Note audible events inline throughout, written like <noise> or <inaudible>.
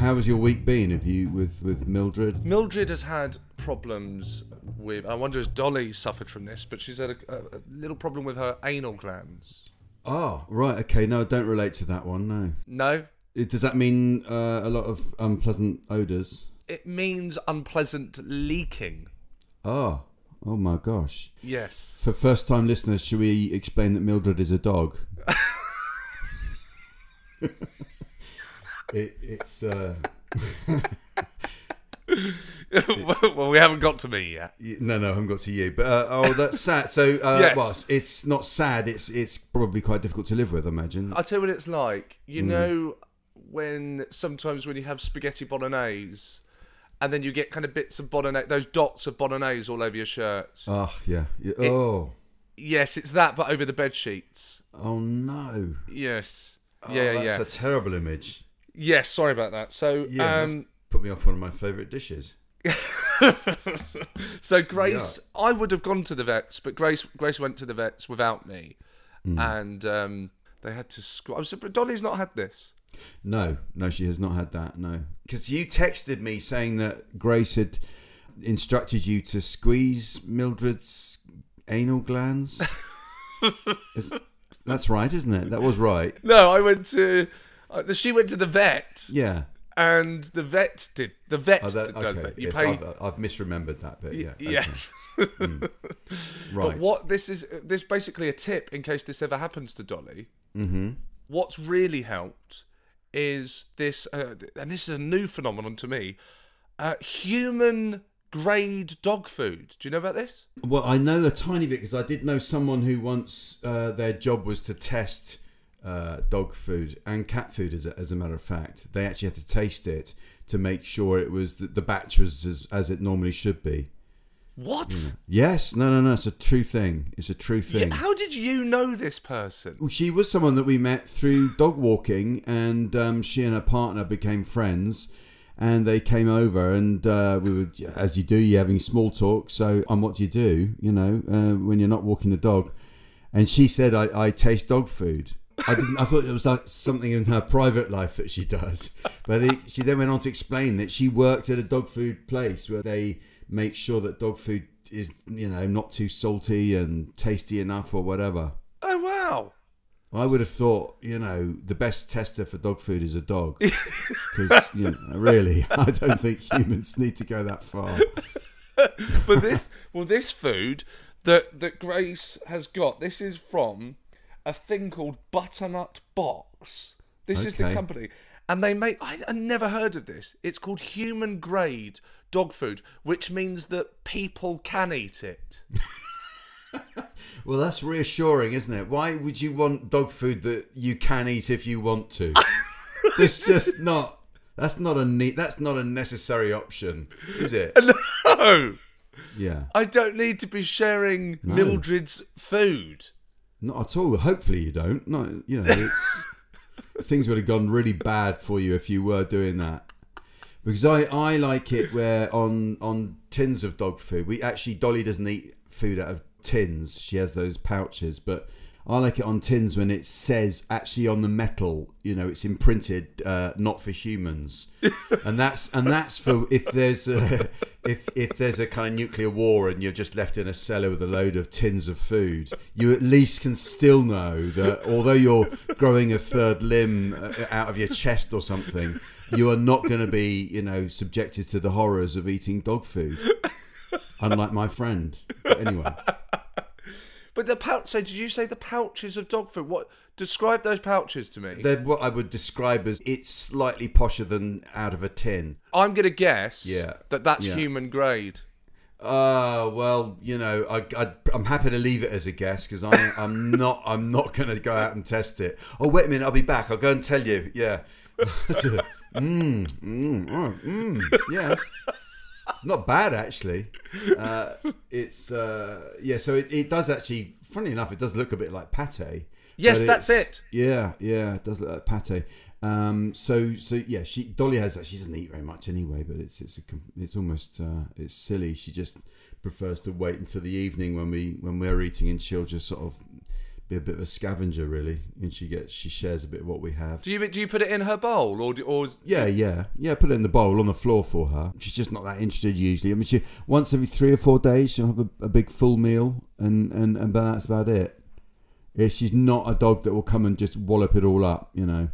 How has your week been? Have you with with Mildred? Mildred has had problems with. I wonder if Dolly suffered from this, but she's had a, a, a little problem with her anal glands. Oh, right. Okay. No, don't relate to that one. No. No, It, does that mean uh, a lot of unpleasant odors? it means unpleasant leaking. Oh. Oh my gosh. Yes. For first time listeners, should we explain that Mildred is a dog? <laughs> it, it's uh, <laughs> well, we haven't got to me yet. no, no, I haven't got to you. But uh, oh, that's sad. So, uh, <laughs> Yes. well, it's- not sad. It's it's probably quite difficult to live with. I imagine. I'll tell you what it's like. You know, when sometimes when you have spaghetti bolognese, and then you get kind of bits of bolognese, those dots of bolognese all over your shirt. Oh yeah. yeah. Oh. Yes, it's that, but over the bed sheets. Oh no. Yes. Oh, yeah, that's yeah. a terrible image. Yes, sorry about that. So, Yeah, um, put me off one of my favourite dishes. <laughs> so Grace, I would have gone to the vets, but Grace, Grace went to the vets without me, Hmm. and um, they had to. Squ- I was, but Dolly's not had this. No, no, she has not had that. No, because you texted me saying that Grace had instructed you to squeeze Mildred's anal glands. <laughs> Is- that's right, isn't it? That was right. No, I went to. Uh, she went to the vet, Yeah. and the vet did. The vet Oh, that, does okay. that. You yes, pay. I've, I've misremembered that bit. Yeah. okay. Yes. <laughs> Right. But what this is, this basically a tip in case this ever happens to Dolly. Mm-hmm. What's really helped is this, uh, and this is a new phenomenon to me: uh, human grade dog food. Do you know about this? Well, I know a tiny bit because I did know someone who once uh, their job was to test uh, dog food and cat food, as a, as a matter of fact. They actually had to taste it to make sure it was the, the batch was as, as it normally should be. What? Yes, no, no, no. It's a true thing. It's a true Yeah, thing. how did you know this person? Well, She was someone that we met through dog walking, and um, she and her partner became friends. And they came over, and uh, we were, as you do, you're having small talk. So, on what do you do, you know, uh, when you're not walking the dog? And she said, "I, I taste dog food." I didn't. I thought it was like something in her private life that she does. But it, she then went on to explain that she worked at a dog food place where they make sure that dog food is, you know, not too salty and tasty enough or whatever. Oh wow! I would have thought, you know, the best tester for dog food is a dog. <laughs> Because, you know, really, I don't think humans need to go that far. <laughs> but this well this food that that Grace has got this is from a thing called Butternut Box. This is the company and they make I, I never heard of this. It's called human grade dog food, which means that people can eat it. <laughs> Well, that's reassuring, isn't it? Why would you want dog food that you can eat if you want to? <laughs> It's just not. That's not a neat. That's not a necessary option, is it? <laughs> no. Yeah. I don't need to be sharing No. Mildred's food. Not at all. Hopefully you don't. Not you know, it's <laughs> things would have gone really bad for you if you were doing that. Because I, I like it where on on tins of dog food, we actually Dolly doesn't eat food out of tins. She has those pouches, but I like it on tins when it says actually on the metal, you know, it's imprinted uh, not for humans, <laughs> and that's and that's for if there's a, if if there's a kind of nuclear war and you're just left in a cellar with a load of tins of food, you at least can still know that although you're growing a third limb uh, out of your chest or something, you are not going to be you know subjected to the horrors of eating dog food. Unlike my friend. But anyway. But the pouch. So did you say the pouches of dog food? What? Describe those pouches to me. They're what I would describe as it's slightly posher than out of a tin. I'm gonna guess. Yeah. That that's Yeah. human grade. Uh, well, you know, I, I, I'm happy to leave it as a guess because <laughs> I'm not, I'm not going to go out and test it. Oh, wait a minute, I'll be back. I'll go and tell you. Yeah. <laughs> mm, mm, oh, mm, yeah. Not bad actually. Uh, it's uh, yeah. So it, it does actually. Funny enough, it does look a bit like pate. Yes, that's it. Yeah, yeah, it does look like pate. Um, so so yeah, she Dolly has that. She doesn't eat very much anyway, but it's it's a, it's almost uh, it's silly. She just prefers to wait until the evening when we when we're eating, and she'll just sort of be a bit of a scavenger really, and she gets she shares a bit of what we have. Do you do you put it in her bowl or do, or Yeah, yeah, yeah. Put it in the bowl on the floor for her. She's just not that interested usually. I mean, she once every three or four days she'll have a, a big full meal, and and and but that's about it. Yeah, she's not a dog that will come and just wallop it all up, you know.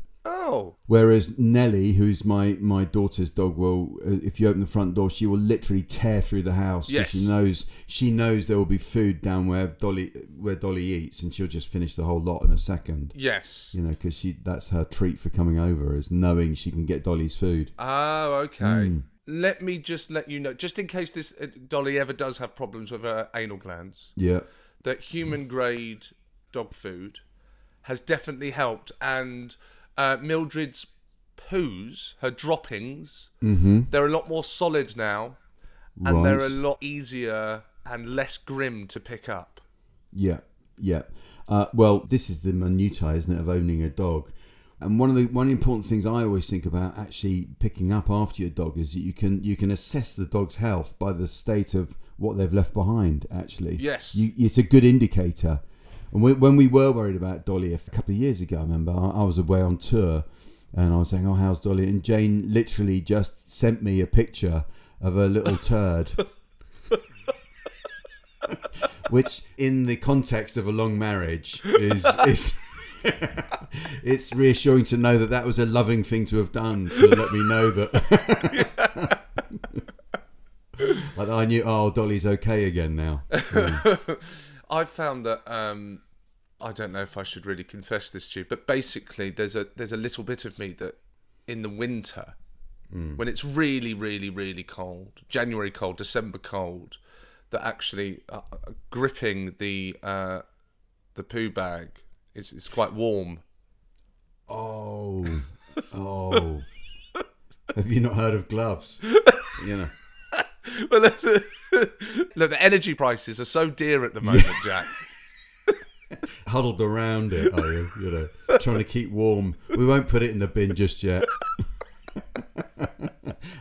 Oh Whereas Nelly, who's my my daughter's dog, will uh, if you open the front door, she will literally tear through the house Yes. she knows she knows there will be food down where Dolly where Dolly eats, and she'll just finish the whole lot in a second. yes. You know, because she that's her treat for coming over is knowing she can get Dolly's food. Oh, okay. Mm. Let me just let you know, just in case this uh, Dolly ever does have problems with her anal glands, Yeah. that human grade dog food has definitely helped, and uh, Mildred's poos, her droppings, Mm-hmm. they're a lot more solid now, and they're a lot easier and less grim to pick up. Yeah, yeah. Uh, well, this is the minutiae, isn't it, of owning a dog? And one of the one of the important things I always think about actually picking up after your dog is that you can you can assess the dog's health by the state of what they've left behind. Actually, Yes. you, it's a good indicator. And we, when we were worried about Dolly a couple of years ago, I remember I, I was away on tour, and I was saying, "Oh, how's Dolly?" And Jane literally just sent me a picture of a little turd. <laughs> which in the context of a long marriage is is <laughs> it's reassuring to know that that was a loving thing to have done to let me know that <laughs> like I knew oh Dolly's okay again now I've found that um, I don't know if I should really confess this to you, but basically there's a there's a little bit of me that in the winter when it's really really really cold, January cold, December cold, that actually uh, uh, gripping the uh, the poo bag is is quite warm. oh. Oh. <laughs> Have you not heard of gloves? You know <laughs> Well, look, <laughs> the energy prices are so dear at the moment, Jack. <laughs> huddled around it are you you know trying to keep warm we won't put it in the bin just yet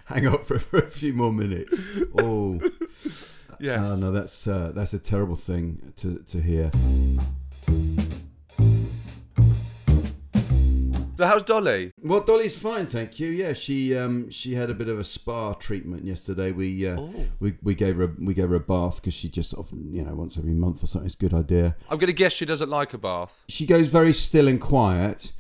hang up for, for a few more minutes oh Yes. Oh no, that's uh, that's a terrible thing to, to hear. So how's Dolly? Well, Dolly's fine, thank you. Yeah, she um she had a bit of a spa treatment yesterday. We uh, Oh. we we gave her a, we gave her a bath because she just sort of you know once every month or something. It's a good idea. I'm going to guess she doesn't like a bath. She goes very still and quiet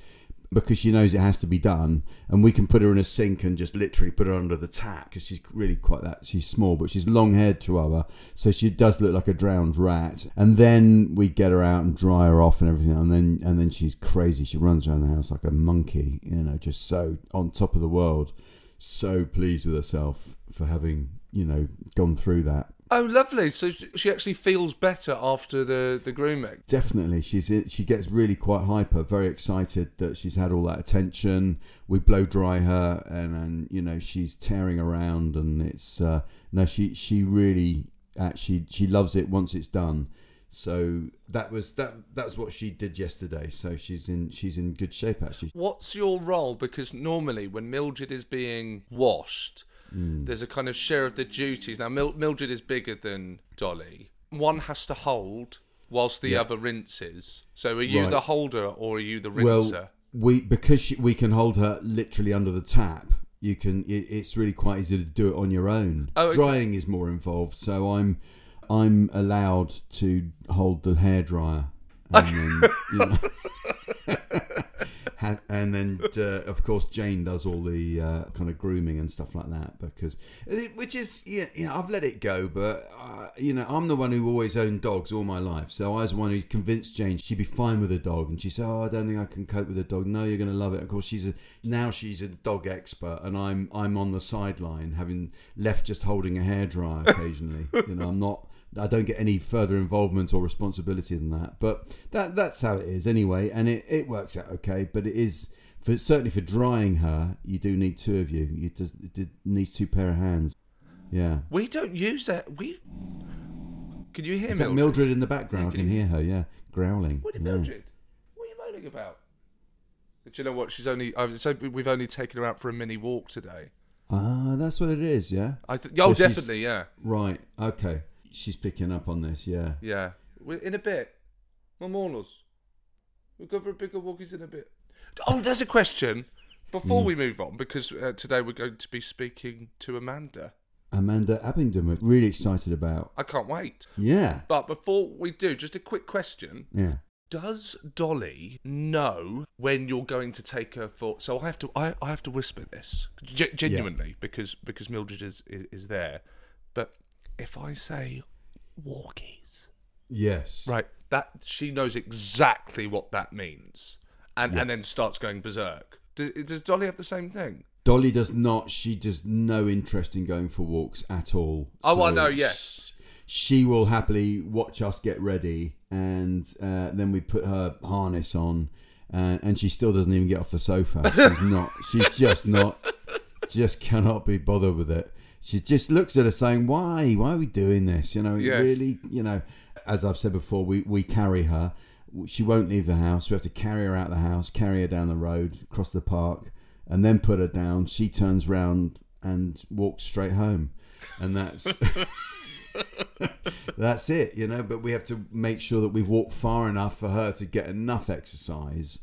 because she knows it has to be done, and we can put her in a sink and just literally put her under the tap because she's really quite that. She's small, but she's long-haired Chihuahua, so she does look like a drowned rat. And then we get her out and dry her off and everything, and then and then she's crazy. She runs around the house like a monkey, you know, just so on top of the world, so pleased with herself for having you know gone through that. Oh, lovely. So she actually feels better after the, the grooming. Definitely, she's she gets really quite hyper, very excited that she's had all that attention. We blow dry her, and, and you know she's tearing around, and it's uh, no, she she really she she loves it once it's done. So that was that that's what she did yesterday. So she's in she's in good shape actually. What's your role? Because normally when Mildred is being washed, Hmm. there's a kind of share of the duties. Now Mil- Mildred is bigger than Dolly. One has to hold whilst the other rinses. So are you Right. the holder or are you the rinser? Well, we because she, we can hold her literally under the tap. You can. It, it's really quite easy to do it on your own. Oh, okay. Drying is more involved, so I'm I'm allowed to hold the hairdryer, and then <laughs> you know, And then uh, of course Jane does all the uh, kind of grooming and stuff like that because which is yeah, know I've let it go but uh, you know I'm the one who always owned dogs all my life. So I was the one who convinced Jane she'd be fine with a dog. And she said oh I don't think I can cope with a dog. No you're going to love it. Of course she's a now she's a dog expert and I'm I'm on the sideline having left just holding a hairdryer occasionally. You know I'm not I don't get any further involvement or responsibility than that. But that that's how it is anyway, and it, it works out okay. But it is for certainly for drying her, you do need two of you. You just it needs two pair of hands. Yeah. we don't use that. We can you hear Is Mildred? Mildred in the background? I can you... hear her. Yeah, growling. What, yeah. Mildred? What are you moaning about? Do you know what? She's only. I've so we've only taken her out for a mini walk today. Ah, that's what it is. Yeah. I th- oh, So definitely, yeah, Right. Okay. She's picking up on this. Yeah. yeah. We're in a bit. Mamonos. We'll go for a bigger walkies in a bit. Oh, there's a question before Hmm. we move on because uh, today we're going to be speaking to Amanda. Amanda Abbington. We're really excited about. I can't wait. Yeah. But before we do, just a quick question. Yeah. Does Dolly know when you're going to take her for? So I have to, I, I have to whisper this Ge- genuinely because because Mildred is, is is there. But if I say walkies, Yes. right, that she knows exactly what that means, and and then starts going berserk. Does, does Dolly have the same thing? Dolly does not. She does no interest in going for walks at all. Oh, I know, yes. She will happily watch us get ready, and uh, then we put her harness on, uh, and she still doesn't even get off the sofa. She's not. She's just not. Just cannot be bothered with it. She just looks at us saying, "Why? Why are we doing this? You know, Yes. really. You know, as I've said before, we we carry her. She won't leave the house. We have to carry her out the house, carry her down the road, across the park, and then put her down. She turns round and walks straight home, and that's <laughs> that's it, you know. But we have to make sure that we've walked far enough for her to get enough exercise.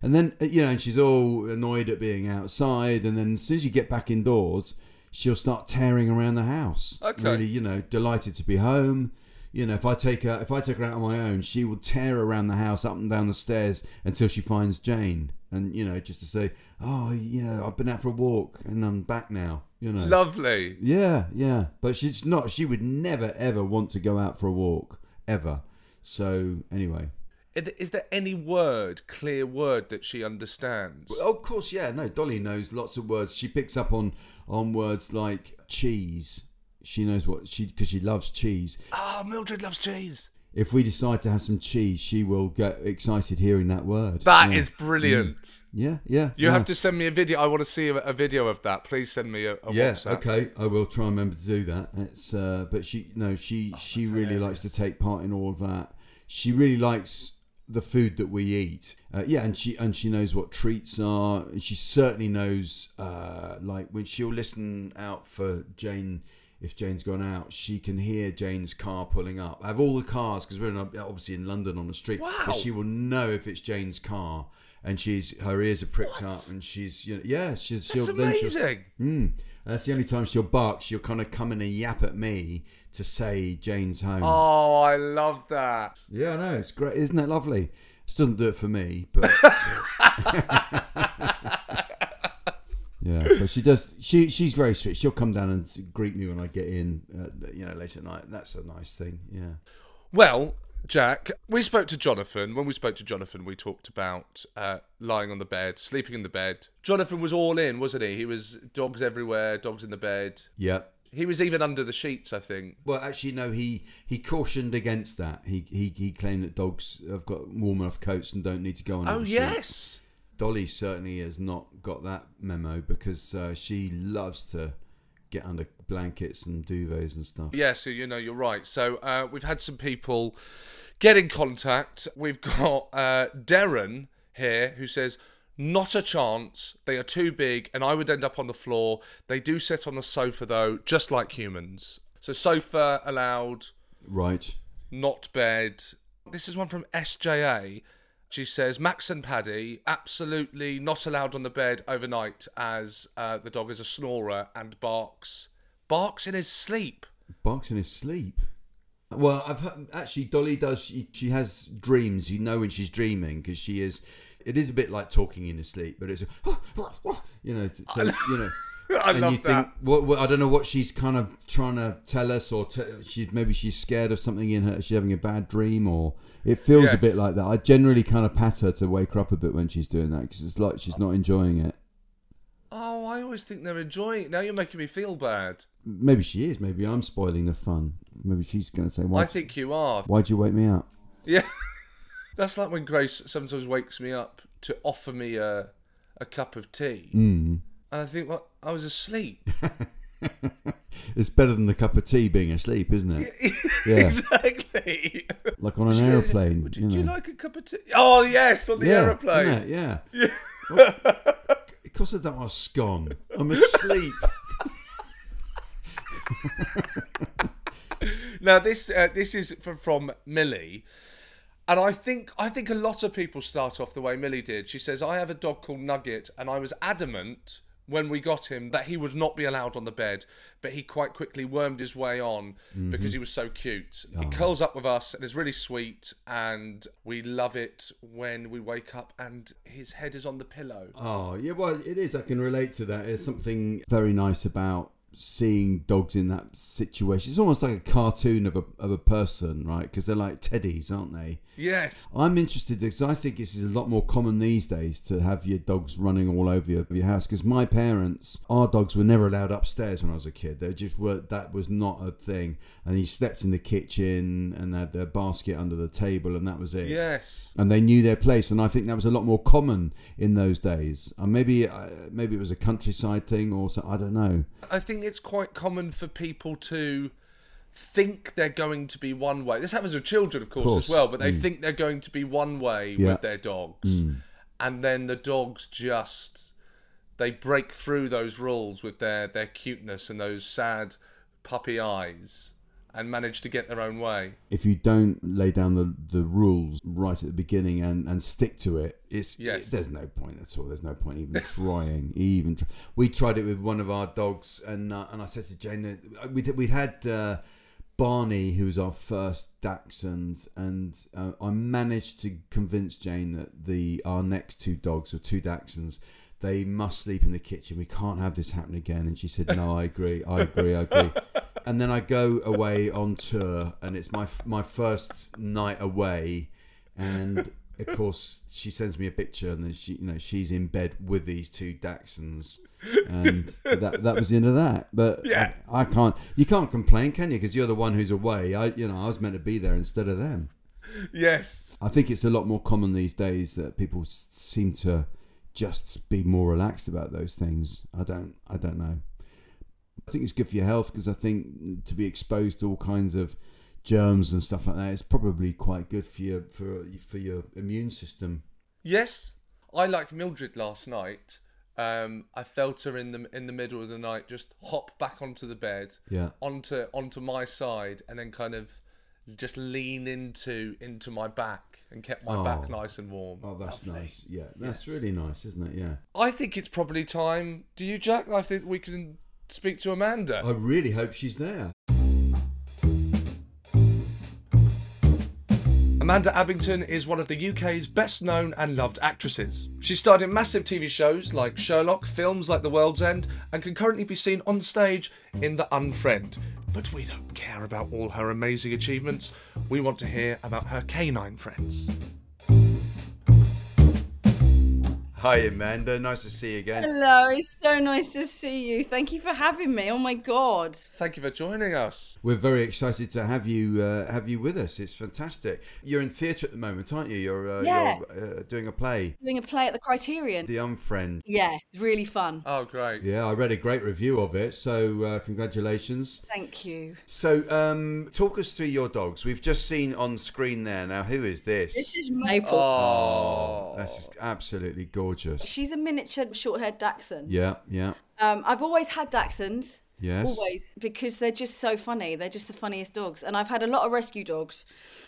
And then, uh, you know, and she's all annoyed at being outside. And then as soon as you get back indoors, she'll start tearing around the house. Okay. Really, you know, delighted to be home. You know, if I take her, if I take her out on my own, she will tear around the house, up and down the stairs until she finds Jane. And you know, just to say, "Oh, yeah, I've been out for a walk and I'm back now." You know, Lovely. yeah, yeah. But she's not. She would never ever want to go out for a walk ever. So anyway. Is there any word, clear word that she understands? Of course, yeah. No, Dolly knows lots of words. She picks up on on words like cheese. She knows what she because she loves cheese. Ah, Mildred loves cheese. If we decide to have some cheese, she will get excited hearing that word. That is yeah. brilliant. Yeah, yeah. You yeah. have to send me a video. I want to see a, video of that. Please send me a, a Yes, WhatsApp. okay. I will try and remember to do that. It's uh, but she no, she she really likes to take part in all of that. She really likes the food that we eat. Uh, yeah, and she and she knows what treats are. And she certainly knows uh, like when she'll listen out for Jane. If Jane's gone out, she can hear Jane's car pulling up. I have all the cars because we're in, obviously in London on the street. Wow. But she will know if it's Jane's car, and she's her ears are pricked What? up, and she's you know, yeah, she's That's she'll, then she'll- amazing. Mm. That's the only time she'll bark. She'll kind of come in and yap at me to say Jane's home. Oh, I love that. Yeah, I know. It's great. Isn't that lovely? She doesn't do it for me, but. <laughs> yeah, but she does. She she's very sweet. She'll come down and greet me when I get in, uh, you know, late at night. That's a nice thing. Yeah. Well, Jack, we spoke to Jonathan. When we spoke to Jonathan, we talked about uh, lying on the bed, sleeping in the bed. Jonathan was all in, wasn't he? He was dogs everywhere, dogs in the bed. Yep. He was even under the sheets, I think. Well, actually, no. He he cautioned against that. He he he claimed that dogs have got warm enough coats and don't need to go on. Oh, sheet. yes. Dolly certainly has not got that memo because uh, she loves to get under blankets and duvets and stuff. Yeah, so you know you're right. So uh, we've had some people get in contact. We've got uh, Darren here who says, "Not a chance. They are too big, and I would end up on the floor. They do sit on the sofa though, just like humans. So sofa allowed, Right. not bed. This is one from SJA." She says Max and Paddy absolutely not allowed on the bed overnight as uh, the dog is a snorer and barks barks in his sleep. Barks in his sleep. Well, I've actually Dolly does. She, she has dreams. You know when she's dreaming because she is. It is a bit like talking in her sleep, but it's <gasps> you know. So you know. <laughs> I and love you that. think what, what I don't know what she's kind of trying to tell us, or t- she maybe she's scared of something in her. She's having a bad dream, or it feels a bit like that. I generally kind of pat her to wake her up a bit when she's doing that because it's like she's not enjoying it. Oh, I always think they're enjoying it. Now you're making me feel bad. Maybe she is. Maybe I'm spoiling the fun. Maybe she's going to say, "Why? I think you are. Why'd you wake me up?" Yeah. <laughs> That's like when Grace sometimes wakes me up to offer me a, a cup of tea. Mm. And I think, well, I was asleep. <laughs> It's better than the cup of tea being asleep, isn't it? <laughs> Yeah, exactly. like on an aeroplane. Would you do you like a cup of tea? Oh, yes, on the yeah, aeroplane. Yeah. yeah. Because of that, I was scone. I'm asleep. <laughs> Now this uh, this is from, from Millie, and I think I think a lot of people start off the way Millie did. She says, "I have a dog called Nugget, and I was adamant when we got him that he would not be allowed on the bed, but he quite quickly wormed his way on mm-hmm. because he was so cute. He oh. curls up with us and is really sweet, and we love it when we wake up and his head is on the pillow. Oh, yeah, well, it is. I can relate to that. There's something very nice about seeing dogs in that situation. It's almost like a cartoon of a, of a person, right? Because they're like teddies, aren't they? Yes, I'm interested because I think this is a lot more common these days to have your dogs running all over your, your house. Because my parents, our dogs were never allowed upstairs when I was a kid. They just were. That was not a thing. And he slept in the kitchen and had their basket under the table, and that was it. yes. And they knew their place, and I think that was a lot more common in those days. And maybe, uh, maybe it was a countryside thing, or so, I don't know. I think it's quite common for people to think they're going to be one way. This happens with children, of course, Course. as well, but they mm. think they're going to be one way Yeah. with their dogs. Mm. And then the dogs just they break through those rules with their their cuteness and those sad puppy eyes and manage to get their own way. if you don't lay down the, the rules right at the beginning and, and stick to it, it's Yes. it- there's no point at all. There's no point even <laughs> trying. even tr- we tried it with one of our dogs, and uh, and I said to Jane, that we we had uh, Barney, who was our first Dachshund, and uh, I managed to convince Jane that the our next two dogs were two Dachshunds. They must sleep in the kitchen. We can't have this happen again. And she said, "No, I agree. I agree. I agree." <laughs> and then I go away on tour, and it's my my first night away, and of course she sends me a picture, and then she you know she's in bed with these two Dachshunds, and that that was the end of that. But Yeah. I, I can't. You can't complain, can you? Because you're the one who's away. I you know I was meant to be there instead of them. Yes. I think it's a lot more common these days that people seem to just be more relaxed about those things. I don't. I don't know. I think it's good for your health because I think to be exposed to all kinds of germs and stuff like that is probably quite good for your for for your immune system. Yes, I like Mildred last night. Um, I felt her in the in the middle of the night just hop back onto the bed, Yeah. onto onto my side, and then kind of just lean into into my back and kept my back Oh. nice and warm. Oh, that's Lovely. nice. Yeah, that's Yes. really nice, isn't it? Yeah. I think it's probably time. Do you, Jack? I think we can speak to Amanda. I really hope she's there. Amanda Abbington is one of the UK's best known and loved actresses. She starred in massive TV shows like Sherlock, films like The World's End, and can currently be seen on stage in The Unfriend. But we don't care about all her amazing achievements. We want to hear about her canine friends. Hi, Amanda. Nice to see you again. Hello, it's so nice to see you. Thank you for having me. Oh my god. Thank you for joining us. We're very excited to have you uh, have you with us. It's fantastic. You're in theatre at the moment, aren't you? You're uh, Yeah. you're uh, doing a play, Doing a play at the Criterion. The Unfriend. Yeah, really fun. Oh, great. Yeah, I read a great review of it. So uh, congratulations. Thank you. So um, talk us through your dogs. We've just seen on screen there. Now, who is this? This is Maple. Oh. That's absolutely gorgeous. She's a miniature short-haired Dachshund. Yeah, yeah, Um, I've always had Dachshunds. yes. Always, because they're just so funny. They're just the funniest dogs. And I've had a lot of rescue dogs.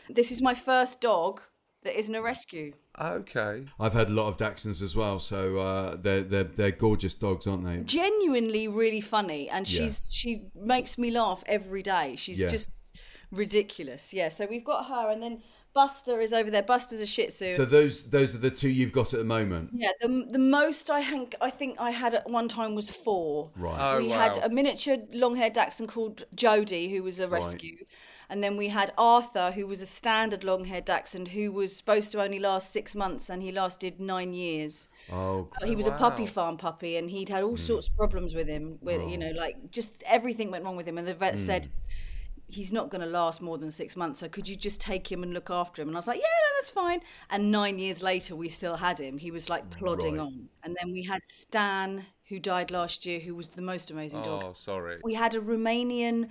This is my first dog that isn't a rescue. Okay. I've had a lot of Dachshunds as well, so uh, they're they're they're gorgeous dogs, aren't they? Genuinely really funny. And Yeah. she's she makes me laugh every day. She's Yeah. just ridiculous. Yeah, so we've got her and then Buster is over there. Buster's a Shih Tzu. So those those are the two you've got at the moment. Yeah, the the most I think I think I had at one time was four. Right. Oh, we wow. had a miniature long-haired Dachshund called Jody, who was a rescue, and then we had Arthur, who was a standard long-haired Dachshund, who was supposed to only last six months, and he lasted nine years. Oh, But he was a puppy farm puppy, and he'd had all hmm. sorts of problems with him. With you know, like just everything went wrong with him, and the vet hmm. said. He's not going to last more than six months, so could you just take him and look after him? And I was like, yeah, no, that's fine. And nine years later, we still had him. He was like plodding Right. on. And then we had Stan, who died last year, who was the most amazing dog. Oh, sorry. We had a Romanian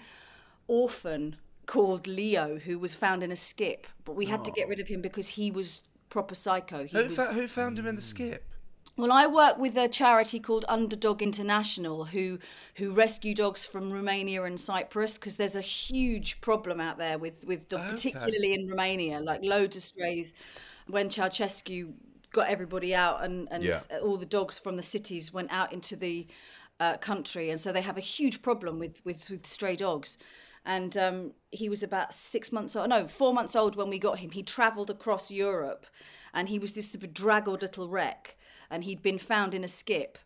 orphan called Leo, who was found in a skip, but we had to get oh. rid of him because he was proper psycho. Who, was... fa- who found him in the skip? Well, I work with a charity called Underdog International, who who rescue dogs from Romania and Cyprus because there's a huge problem out there with with dog, Okay. particularly in Romania, like loads of strays. When Ceausescu got everybody out and and Yeah. all the dogs from the cities went out into the uh, country, and so they have a huge problem with with, with stray dogs. And um, he was about six months old, no, four months old when we got him. He travelled across Europe, and he was this bedraggled little wreck, and he'd been found in a skip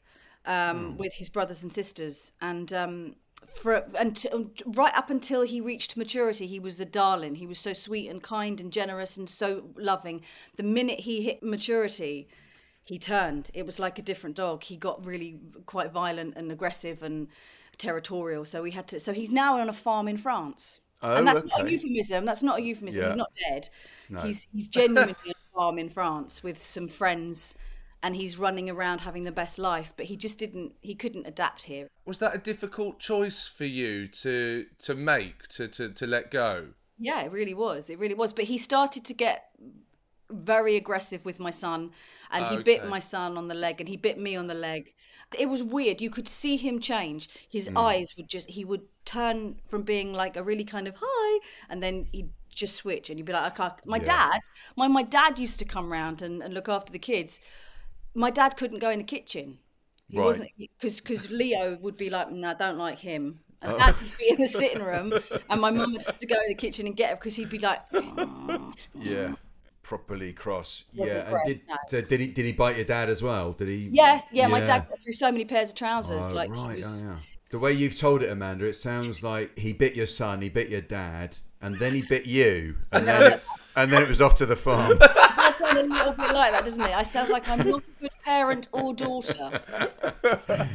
um, with his brothers and sisters, and. Um, for and right up until he reached maturity, he was the darling. He was so sweet and kind and generous and so loving. The minute he hit maturity, he turned. It was like a different dog. He got really quite violent and aggressive and territorial. So we had to. So he's now on a farm in France. Oh, and that's not a euphemism. That's not a euphemism. Yeah. He's not dead. He's he's genuinely on a farm in France with some friends, and he's running around having the best life. But he just didn't. He couldn't adapt here. Was that a difficult choice for you to to make to to, to let go? Yeah, it really was. It really was. But he started to get very aggressive with my son and he bit my son on the leg and he bit me on the leg. It was weird. You could see him change. His Hmm. eyes would just he would turn from being like a really kind of hi and then he'd just switch and he'd be like, I can't. My dad, my my dad used to come round and, and look after the kids. My dad couldn't go in the kitchen. He Right. wasn't because because Leo would be like, no, I don't like him. Oh. And Dad would be in the sitting <laughs> room, and my mum would have to go in the kitchen and get him because he'd be like, "Oh." yeah, properly cross. Wasn't yeah, and did no. did he did he bite your dad as well? Did he? yeah, yeah. My dad got through so many pairs of trousers. Oh, like right, he was, oh, yeah. The way you've told it, Amanda, it sounds like he bit your son, he bit your dad, and then he bit you, <laughs> and then and then it was off to the farm. <laughs> that sounds a little bit like that, doesn't it? I sounds like I'm not a good parent or daughter.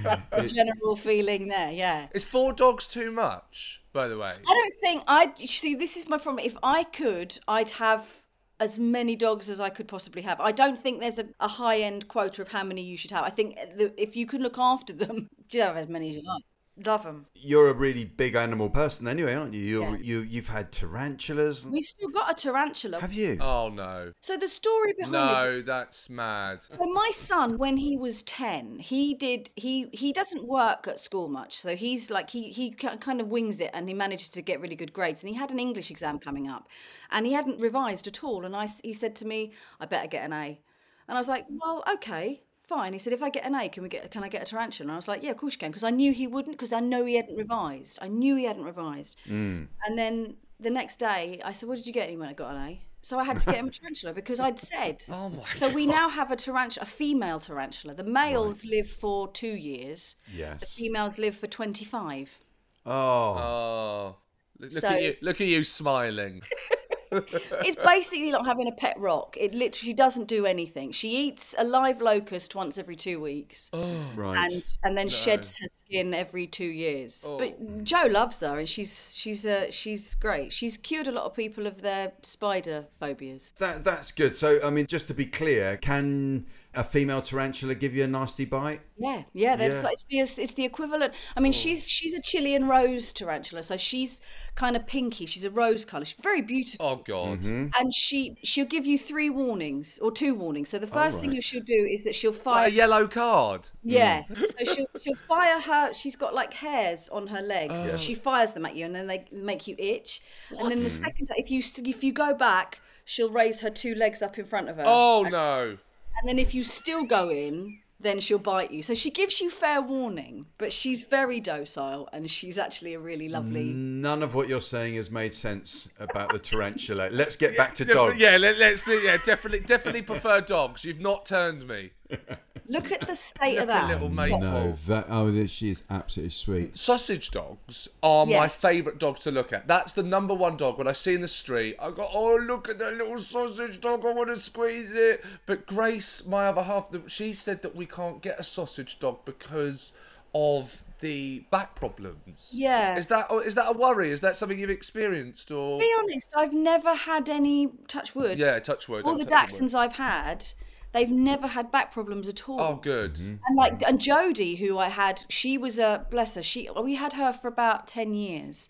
That's the general feeling there. Yeah. Is four dogs too much? By the way, I don't think I see. This is my problem. If I could, I'd have as many dogs as I could possibly have. I don't think there's a, a high end quota of how many you should have. I think the, if you can look after them, <laughs> you have as many as you like. Love them. You're a really big animal person, anyway, aren't you? You're, Yeah. You you've had tarantulas. We still got a tarantula. Have you? oh no, So the story behind this is no, that's mad. So my son, when he was ten, he did he he doesn't work at school much, so he's like he he kind of wings it, and he manages to get really good grades. And he had an English exam coming up, and he hadn't revised at all. And I s- he said to me, "I better get an A," and I was like, "Well, okay." Fine. He said, "If I get an A, can we get? Can I get a tarantula?" And I was like, "Yeah, of course you can," because I knew he wouldn't, because I know he hadn't revised. I knew he hadn't revised. Mm. And then the next day, I said, "What did you get?" And he went, "I got an A." So I had to get him a tarantula because I'd said. <laughs> Oh my So we now have a tarantula, a female tarantula. The males live for two years. Yes. The females live for twenty-five. Oh, Oh, look, look So- at you! Look at you smiling. <laughs> it's basically like having a pet rock. It literally doesn't do anything. She eats a live locust once every two weeks, <gasps> Right. and and then sheds her skin every two years. But Joe loves her, and she's she's uh, she's great. She's cured a lot of people of their spider phobias. that that's good. So I mean, just to be clear, can a female tarantula give you a nasty bite? Yeah, yeah, that's Yeah. like- it's the it's the equivalent. I mean, she's she's a Chilean rose tarantula, so she's kind of pinky. She's a rose color. She's very beautiful. Oh God. Mm-hmm. and she she'll give you three warnings or two warnings. So the first thing right. she'll do is that she'll Like fire. a yellow card. yeah, so she'll she'll fire her. She's got like hairs on her legs. Oh. She fires them at you, and then they make you itch. And then the second if you if you go back, she'll raise her two legs up in front of her. Oh no. And then if you still go in, then she'll bite you. So she gives you fair warning, but she's very docile and she's actually a really lovely. None of what you're saying has made sense about the tarantula. Let's get back to Yeah, dogs. yeah, let, let's do. Yeah, definitely, definitely prefer dogs. You've not turned me. <laughs> Look at the <laughs> state of Look at that. little mate. No, that oh, that- she is absolutely sweet. Sausage dogs are Yeah. my favourite dogs to look at. That's the number one dog when I see in the street. I go, oh look at that little sausage dog. I want to squeeze it. But Grace, my other half, the- she said that we can't get a sausage dog because of the back problems. Yeah. Is that is that a worry? Is that something you've experienced or? To be honest, I've never had any touch wood. Yeah, touch wood. All the touch. Dachshunds I've had, they've never had back problems at all. Oh, good. Mm-hmm. And like and Jodie, who I had, she was a bless her. She we had her for about ten years.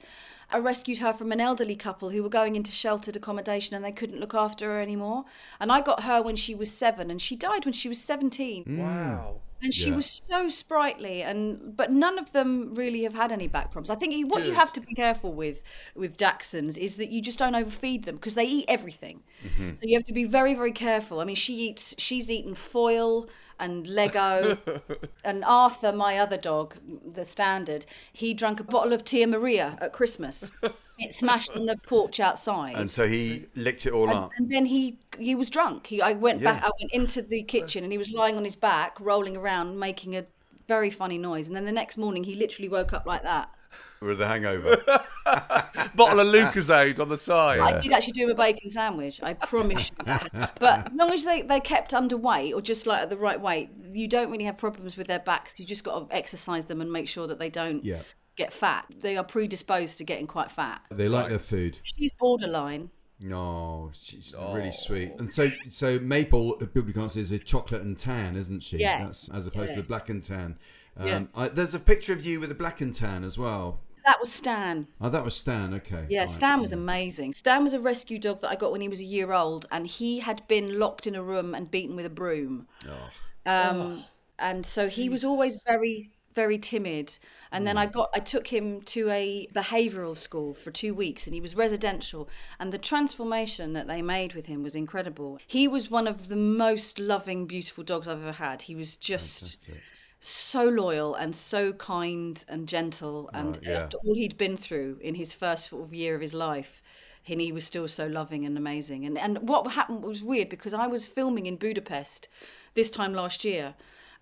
I rescued her from an elderly couple who were going into sheltered accommodation and they couldn't look after her anymore. And I got her when she was seven, and she died when she was seventeen. Mm. Wow. And she Yeah. was so sprightly, and but none of them really have had any back problems. I think you- what you have to be careful with with Dachshunds is that you just don't overfeed them because they eat everything. Mm-hmm. So you have to be very very careful. I mean, she eats she's eaten foil and Lego, <laughs> and Arthur, my other dog, the standard, he drank a bottle of Tia Maria at Christmas. <laughs> it smashed on the porch outside. And so he licked it all up. And then he he was drunk. He I went back. I went into the kitchen and he was lying on his back, rolling around, making a very funny noise. And then the next morning, he literally woke up like that. With the hangover. <laughs> Bottle of Lucozade on the side. I did actually do him a bacon sandwich. I promise you. That. <laughs> But as long as they they kept underweight or just like at the right weight, you don't really have problems with their backs. You just got to exercise them and make sure that they don't Yeah. get fat. They are predisposed to getting quite fat. They like their food. She's borderline. No, she's really sweet. And so, so Maple, people can't see, is a chocolate and tan, isn't she? Yeah. That's, as opposed to the black and tan. Um, Yeah. I, there's a picture of you with a black and tan as well. That was Stan. Oh, that was Stan. Okay. Yeah, Right. Stan was amazing. Stan was a rescue dog that I got when he was a year old, and he had been locked in a room and beaten with a broom. Oh. Um, and so he was always very, very timid. And then I got, I took him to a behavioural school for two weeks, and he was residential. And the transformation that they made with him was incredible. He was one of the most loving, beautiful dogs I've ever had. He was just so loyal and so kind and gentle and Right, yeah. after all he'd been through in his first sort of year of his life and he was still so loving and amazing. And and what happened was weird because I was filming in Budapest this time last year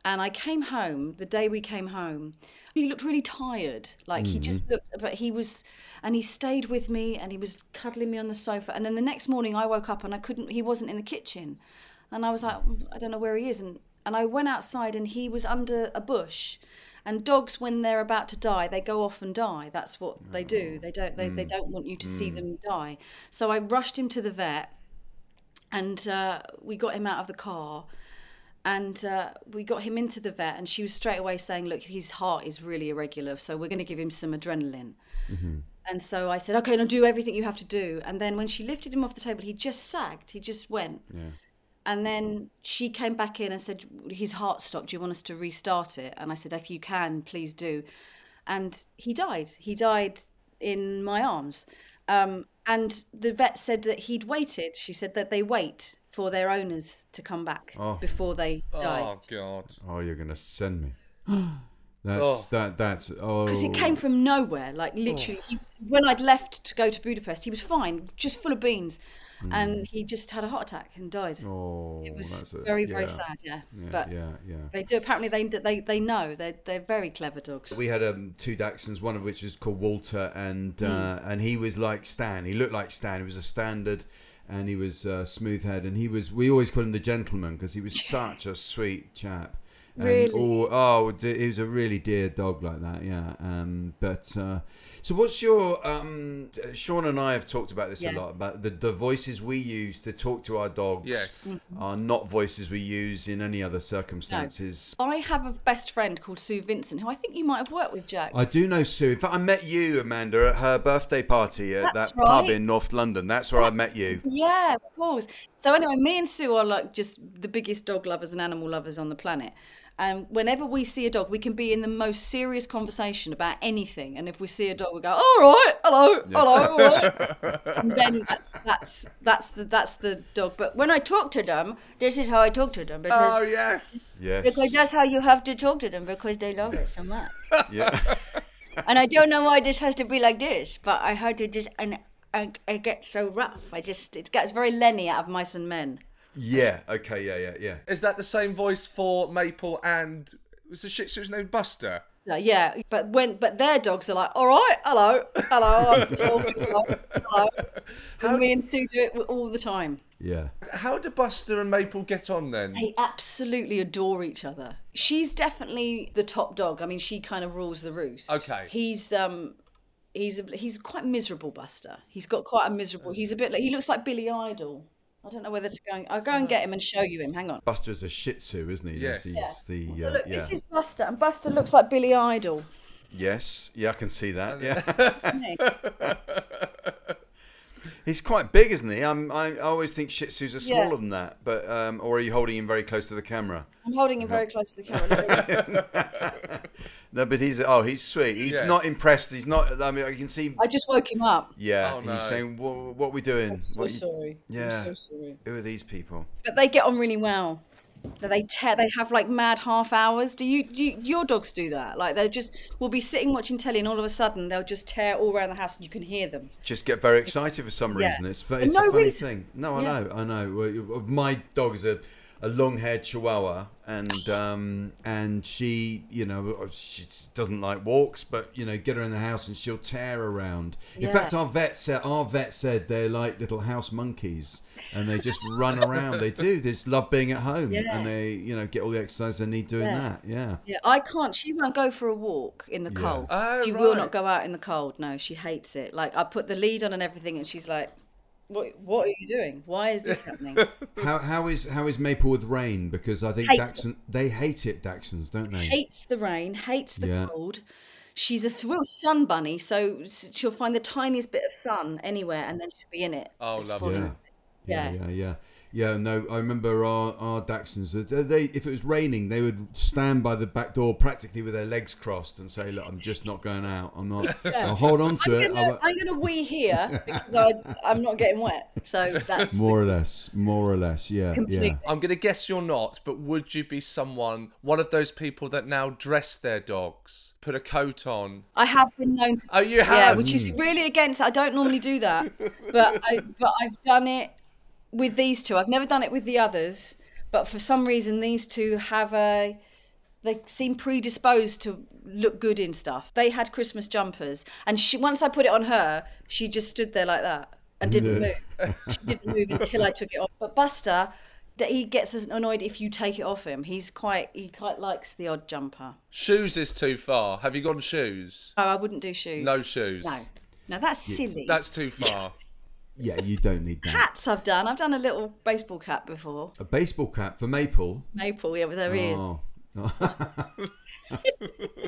and I came home the day we came home he looked really tired. Like he just looked but he was and he stayed with me and he was cuddling me on the sofa and then the next morning I woke up and I couldn't he wasn't in the kitchen. And I was like "Mm, I don't know where he is and and I went outside and he was under a bush. And dogs when they're about to die they go off and die. That's what they do. They don't they, they don't want you to see them die. So I rushed him to the vet and uh, we got him out of the car and uh, we got him into the vet and she was straight away saying look his heart is really irregular so we're going to give him some adrenaline. And so I said okay now do everything you have to do. And then when she lifted him off the table he just sagged. He just went and then she came back in and said, His heart stopped. Do you want us to restart it? And I said, If you can, please do. And he died. He died in my arms. Um, and the vet said that he'd waited. She said that they wait for their owners to come back Oh. before they die. Oh God. Oh, you're going to send me. <gasps> <gasps> <gasps> That's Oh. that. That's oh. because it came from nowhere. Like literally, he, when I'd left to go to Budapest, he was fine, just full of beans, and he just had a heart attack and died. Oh, it was a- very yeah. very sad. Yeah, Yeah, but yeah, yeah. they do. Apparently, they they they know they're they're very clever dogs. We had um, two Dachshunds, one of which was called Walter, and uh, and he was like Stan. He looked like Stan. He was a standard, and he was uh, smooth head, and he was. We always called him the gentleman because he was <laughs> such a sweet chap. And, Really? Oh, oh, he was a really dear dog like that. Yeah. Um, but uh, so, what's your? Um, Seann and I have talked about this a lot about the the voices we use to talk to our dogs. Yes. Are not voices we use in any other circumstances. I have a best friend called Sue Vincent, who I think you might have worked with, Jack. I do know Sue. In fact, I met you, Amanda, at her birthday party at That's that pub in North London. That's where I met you. <laughs> Yeah, of course. So anyway, me and Sue are like just the biggest dog lovers and animal lovers on the planet. And whenever we see a dog, we can be in the most serious conversation about anything. And if we see a dog, we go, "All right, hello, hello, all right." <laughs> and then that's that's that's the that's the dog. But when I talk to them, this is how I talk to them because Oh yes. Yes. because that's how you have to talk to them because they love it so much. yeah. <laughs> and I don't know why this has to be like this, but I had to just and I, I get so rough. I just it gets very Lenny out of mice and men. Yeah. Okay. Yeah. Yeah. Yeah. Is that the same voice for Maple and was the Shih Tzu's name Buster? So, yeah, but when but their dogs are like, all right, hello, hello, I'm talking, hello, hello. <laughs> And me and Sue do it all the time. Yeah. How do Buster and Maple get on then? They absolutely adore each other. She's definitely the top dog. I mean, she kind of rules the roost. Okay. He's um, he's a, he's quite miserable, Buster. He's got quite a miserable. He's a bit like he looks like Billy Idol. I don't know whether to go. I'll go and get him and show you him. Hang on. Buster's a Shih Tzu, isn't he? Yes. He's Yeah. the. So Uh, look, yeah. this is Buster, and Buster looks like Billy Idol. Yes. Yeah, I can see that. Yeah. <laughs> <laughs> doesn't he? He's quite big, isn't he? I'm, I I always think Shih Tzus are Yeah. smaller than that, but um, or are you holding him very close to the camera? I'm holding him very close to the camera. <laughs> No, but he's oh, he's sweet. He's Yes. not impressed. He's not. I mean, I can see. I just woke him up. Yeah, Oh, no. he's saying, "What, what are we doing? So What you- sorry. Yeah. I'm so sorry. Who are these people?" But they get on really well. They tear. They have like mad half hours. Do you? Do you, your dogs do that? Like they just will be sitting watching telly, and all of a sudden they'll just tear all around the house, and you can hear them. just get very excited for some Yeah. reason. It's, For it's no a funny reason. thing. No, I Yeah. know, I know. My dog is a, a long-haired Chihuahua, and <sighs> um, and she, you know, she doesn't like walks, but you know, get her in the house and she'll tear around. In Yeah. fact, our vet said our vet said they're like little house monkeys. And they just run around. They do. They just love being at home, Yeah. and they, you know, get all the exercise they need doing Yeah. that. Yeah. Yeah, I can't. She won't go for a walk in the Yeah. cold. Oh, she will not go out in the cold. No, she hates it. Like I put the lead on and everything, and she's like, "What? What are you doing? Why is this happening?" <laughs> How how is how is Maple with rain? Because I think Hates Dachshund they hate it. Dachshunds, don't they? hates the rain, hates the Yeah. cold. She's a real sun bunny, so she'll find the tiniest bit of sun anywhere, and then she'll be in it. Oh, lovely. Yeah. Asleep. Yeah, Yeah. yeah, yeah. Yeah, no, I remember our, our Dachshunds. uh, They, if it was raining, they would stand by the back door practically with their legs crossed and say, "Look, I'm just not going out. I'm not. I'll hold on to I'm it. gonna, I'll- I'm gonna wee here because I, I'm not getting wet. So that's more or less, more or less. Yeah, Completely. yeah. I'm going to guess you're not, but would you be someone, one of those people that now dress their dogs, put a coat on? I have been known to Oh, you have. Yeah, which is really against. I don't normally do that, but I but I've done it with these two. I've never done it with the others, but for some reason these two have a. They seem predisposed to look good in stuff. They had Christmas jumpers, and she once I put it on her, she just stood there like that and didn't move. She didn't move until I took it off. But Buster, that he gets annoyed if you take it off him. He's quite he quite likes the odd jumper. Shoes is too far. Have you gone shoes? Oh, I wouldn't do shoes. No shoes. No, no, that's silly. That's too far. <laughs> Yeah, you don't need that. Hats I've done. I've done a little baseball cap before. A baseball cap for Maple. Maple, yeah, with her oh. ears. Oh, <laughs>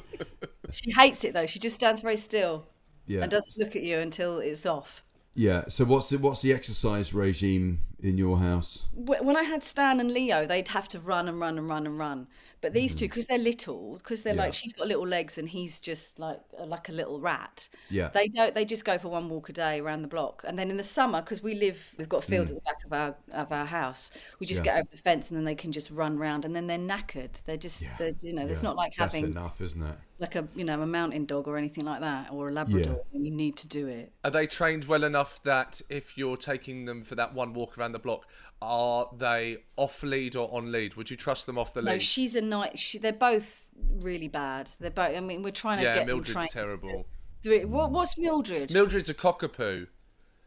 She hates it though. She just stands very still yeah. and doesn't look at you until it's off. Yeah. So what's the, what's the exercise regime in your house? When I had Stan and Leo, they'd have to run and run and run and run. But these two, because they're little, because they're Mm-hmm. Yeah. like she's got little legs and he's just like like a little rat. Yeah. They don't. They just go for one walk a day around the block, and then in the summer, because we live, we've got fields at the back of our of our house. We just Mm. Yeah. get over the fence, and then they can just run round, and then they're knackered. They're just, they're, you know, it's Yeah, not like That's having enough, isn't it? Like a you know a mountain dog or anything like that, or a Labrador. and You need to do it. Are they trained well enough that if you're taking them for that one walk around the block, are they off lead or on lead? Would you trust them off the lead No, she's a night. She, they're both really bad. They're both. I mean, we're trying to yeah, get Mildred's them trained. terrible. Do it. What, what's Mildred? Mildred's a cockapoo.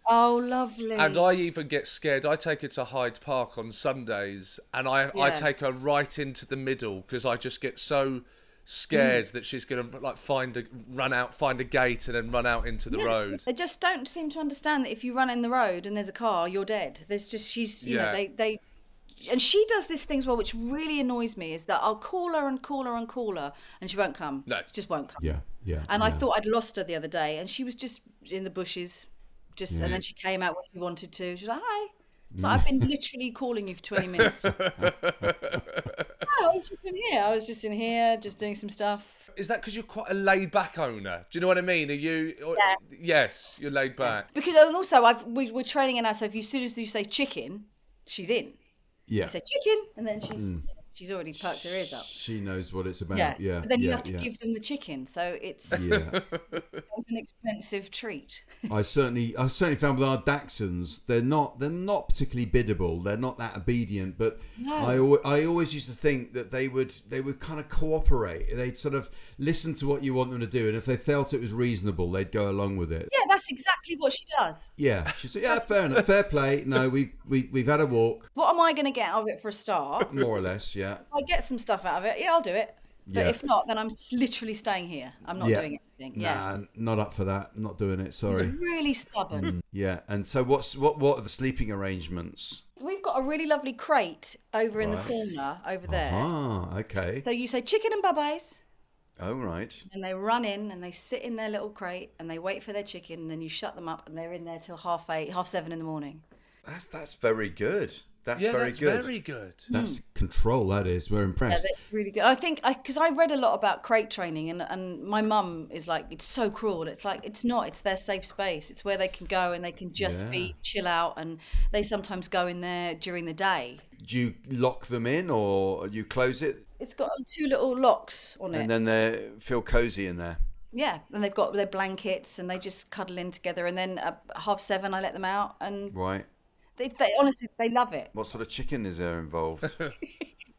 oh, lovely. And I even get scared. I take her to Hyde Park on Sundays, and I, I take her right into the middle because I just get so scared Mm. that she's gonna like find a run out, find a gate, and then run out into the road. They just don't seem to understand that if you run in the road and there's a car, you're dead. There's just she's you Yeah. know they they. And she does this thing as well, which really annoys me. Is that I'll call her and call her and call her, and she won't come. No. she just won't come. Yeah, yeah. And I thought I'd lost her the other day, and she was just in the bushes, just and then she came out when she wanted to. She's like, "Hi." So I've been literally calling you for twenty minutes. <laughs> no, I was just in here. I was just in here, just doing some stuff. Is that because you're quite a laid back owner? Do you know what I mean? Are you? Or, Yeah. Yes, you're laid back. Because and also I've we, we're training her now. So if you, as soon as you say chicken, she's in. yeah. You say chicken, and then she's mm. She's already perked her ears up. She knows what it's about. Yeah, Yeah, But then you have to yeah. give them the chicken, so it's Yeah, <laughs> <laughs> it was an expensive treat. I certainly, I certainly found with our Dachshunds, they're not, they're not particularly biddable. They're not that obedient. But I, al- I always used to think that they would, they would kind of cooperate. They'd sort of listen to what you want them to do, and if they felt it was reasonable, they'd go along with it. yeah, that's exactly what she does. Yeah, she said, "Yeah, fair enough, fair play. No, we've we, we've had a walk, What am I going to get out of it for a start? more or less. Yeah, If I get some stuff out of it, yeah, I'll do it. But Yeah. if not, then I'm literally staying here. I'm not yeah. doing anything. Yeah. Nah, not up for that. Not doing it. It's Sorry. really stubborn. Yeah, and so what's what? What are the sleeping arrangements? We've got a really lovely crate over in the corner over there. Ah, okay. So you say chicken and bubbies, Oh, right. and they run in and they sit in their little crate and they wait for their chicken, and then you shut them up and they're in there till half eight, half seven in the morning. That's that's very good. That's Yeah, very that's good. very good. That's hmm. control. That is. We're impressed. Yeah, impressed. that's really good. I think because I, read a lot about crate training, and, and my mum is like, it's so cruel. It's like it's not. It's their safe space. It's where they can go and they can just Yeah. be chill out. And they sometimes go in there during the day. Do you lock them in or you close it It's got two little locks on it. and then they feel cozy in there? yeah, and they've got their blankets and they just cuddle in together. And then at half seven, I let them out, and Right. They, they honestly they love it. What sort of chicken is there involved? <laughs>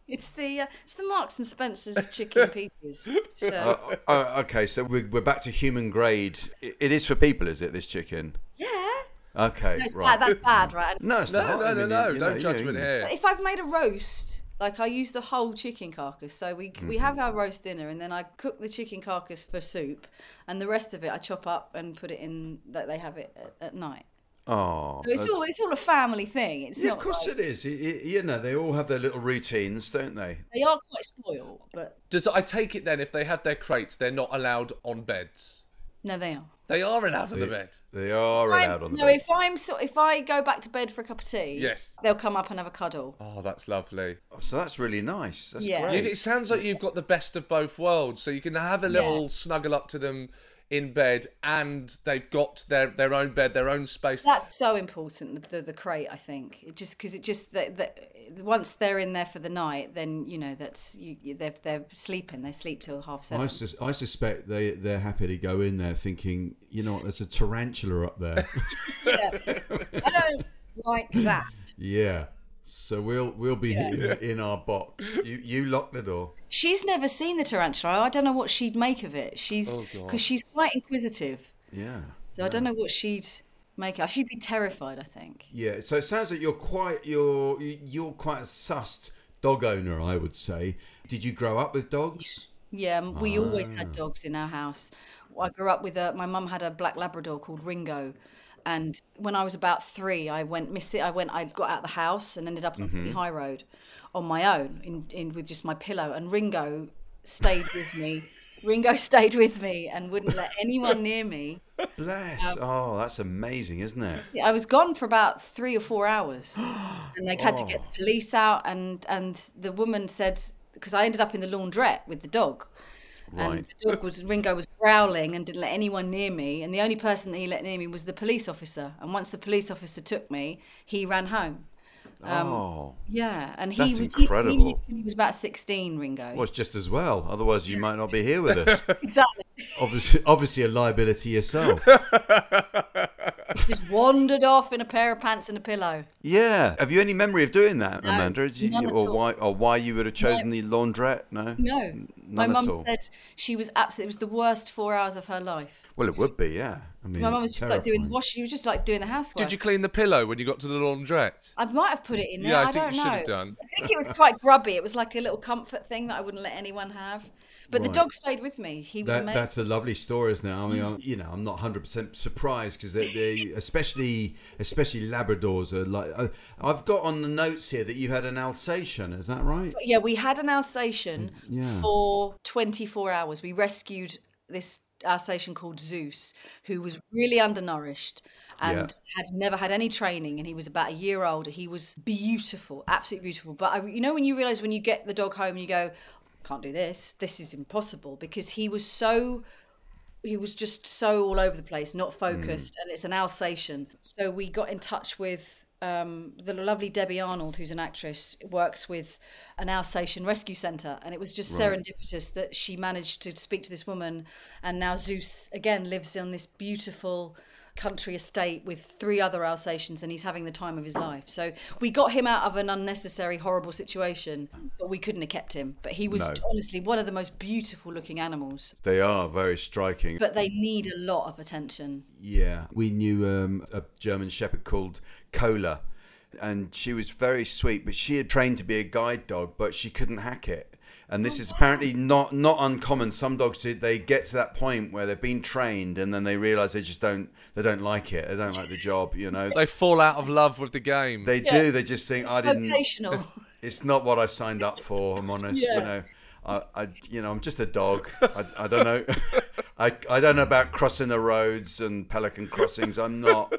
It's the uh, it's the Marks and Spencers chicken pieces. It's, uh, uh, uh, okay, so we're, we're back to human grade. I- It is for people, is it? This chicken? yeah, Okay, no, right. bad. That's bad, right? <laughs> No, it's No, not. no, I no, mean, no, you- you no know, judgment you- here. if I've made a roast, like I use the whole chicken carcass. So we we have our roast dinner, and then I cook the chicken carcass for soup, and the rest of it I chop up and put it in that they have it at, at night. Oh, So it's all it's all a family thing. It's yeah, not of course like, it is. Y- y- You know, they all have their little routines, don't they? they are quite spoiled, but Does I take it then if they have their crates, they're not allowed on beds? no, they are. They are allowed on the bed. They are I'm- allowed on the no, bed. if I'm so, if I go back to bed for a cup of tea, Yes. they'll come up and have a cuddle. Oh, that's lovely. Oh, so that's really nice. That's Yeah. great. You- It sounds like you've got the best of both worlds. So you can have a little Yeah. snuggle up to them in bed, and they've got their their own bed, their own space. That's so important. The, the, the crate, I think, it just because it just that that once they're in there for the night, then you know that's you, you- they're they're sleeping. They sleep till half I, seven. sus- I suspect they they're happy to go in there thinking, you know what, there's a tarantula up there. <laughs> I don't like that. <laughs> yeah. So we'll we'll be in, in our box. You you lock the door. She's never seen the tarantula. I don't know what she'd make of it. She's Oh, because she's quite inquisitive. Yeah. So I don't know what she'd make. of- She'd be terrified. I think. Yeah. So it sounds like you're quite you're you're quite a sussed dog owner, I would say. Did you grow up with dogs? Yeah, m- we always Ah. had dogs in our house. I grew up with a. My mum had a black Labrador called Ringo, and when I was about three, I went missing. I went. I got out of the house and ended up on Mm-hmm. Whitney High Road, on my own, in, in with just my pillow. And Ringo stayed with me <laughs> Ringo stayed with me and wouldn't let anyone near me. Bless. oh, that's amazing, isn't it? I was gone for about three or four hours, <gasps> and they had to get the police out. And and the woman said because I ended up in the laundrette with the dog, and the dog was Ringo was growling and didn't let anyone near me. And the only person that he let near me was the police officer. And once the police officer took me, he ran home. Um, oh, Yeah, and he was incredible. He, lived he was about sixteen, Ringo. well, it's just as well. Otherwise, you might not be here with us. <laughs> Exactly. obviously, obviously, a liability yourself. <laughs> <laughs> Just wandered off in a pair of pants and a pillow. Yeah. Have you any memory of doing that, No, Amanda? Did you- or why, or why you would have chosen the laundrette? No. No, my None at mum said she was absolutely. It was the worst four hours of her life. Well, it would be, yeah. I mean, My mum was just like doing the terrifying. wash. She was just like doing the housework. Did you clean the pillow when you got to the laundrette? I might have put it in there. Yeah, I I, think don't you know. should have done. I think it was quite grubby. It was like a little comfort thing that I wouldn't let anyone have. But Right. the dog stayed with me. He was That, amazing. that's a lovely story, isn't it? I mean, I'm, you know, I'm not 100 percent surprised because they, they, <laughs> especially, especially Labradors are like. I, I've got on the notes here that you had an Alsatian. Is that right? yeah, we had an Alsatian Yeah. for 24 hours. We rescued this Alsatian called Zeus, who was really undernourished and Yeah. had never had any training. And he was about a year old. He was beautiful, absolutely beautiful. But I, you know, when you realize when you get the dog home and you go, can't do this, this is impossible because he was so he was just so all over the place, not hmm. focused, and it's an Alsatian. So we got in touch with um, the lovely Debbie Arnold, who's an actress, works with an Alsatian rescue centre, and it was just serendipitous that she managed to speak to this woman, and now Zeus again lives on this beautiful country estate with three other Alsatians, and he's having the time of his life. So we got him out of an unnecessary, horrible situation, but we couldn't have kept him. But he was No. honestly one of the most beautiful looking animals They are very striking. but they need a lot of attention. Yeah, we knew um, a German Shepherd called Cola, and she was very sweet. But she had trained to be a guide dog, but she couldn't hack it. And this oh, is apparently not not uncommon. Some dogs they get to that point where they've been trained, and then they realise they just don't they don't like it. They don't like the job. You know, They fall out of love with the game. they do. They just think I didn't. <laughs> It's not what I signed up for. I'm honest. Yeah. You know, I, I, you know, I'm just a dog. I, I don't know. <laughs> I, I don't know about crossing the roads and pelican crossings. I'm not.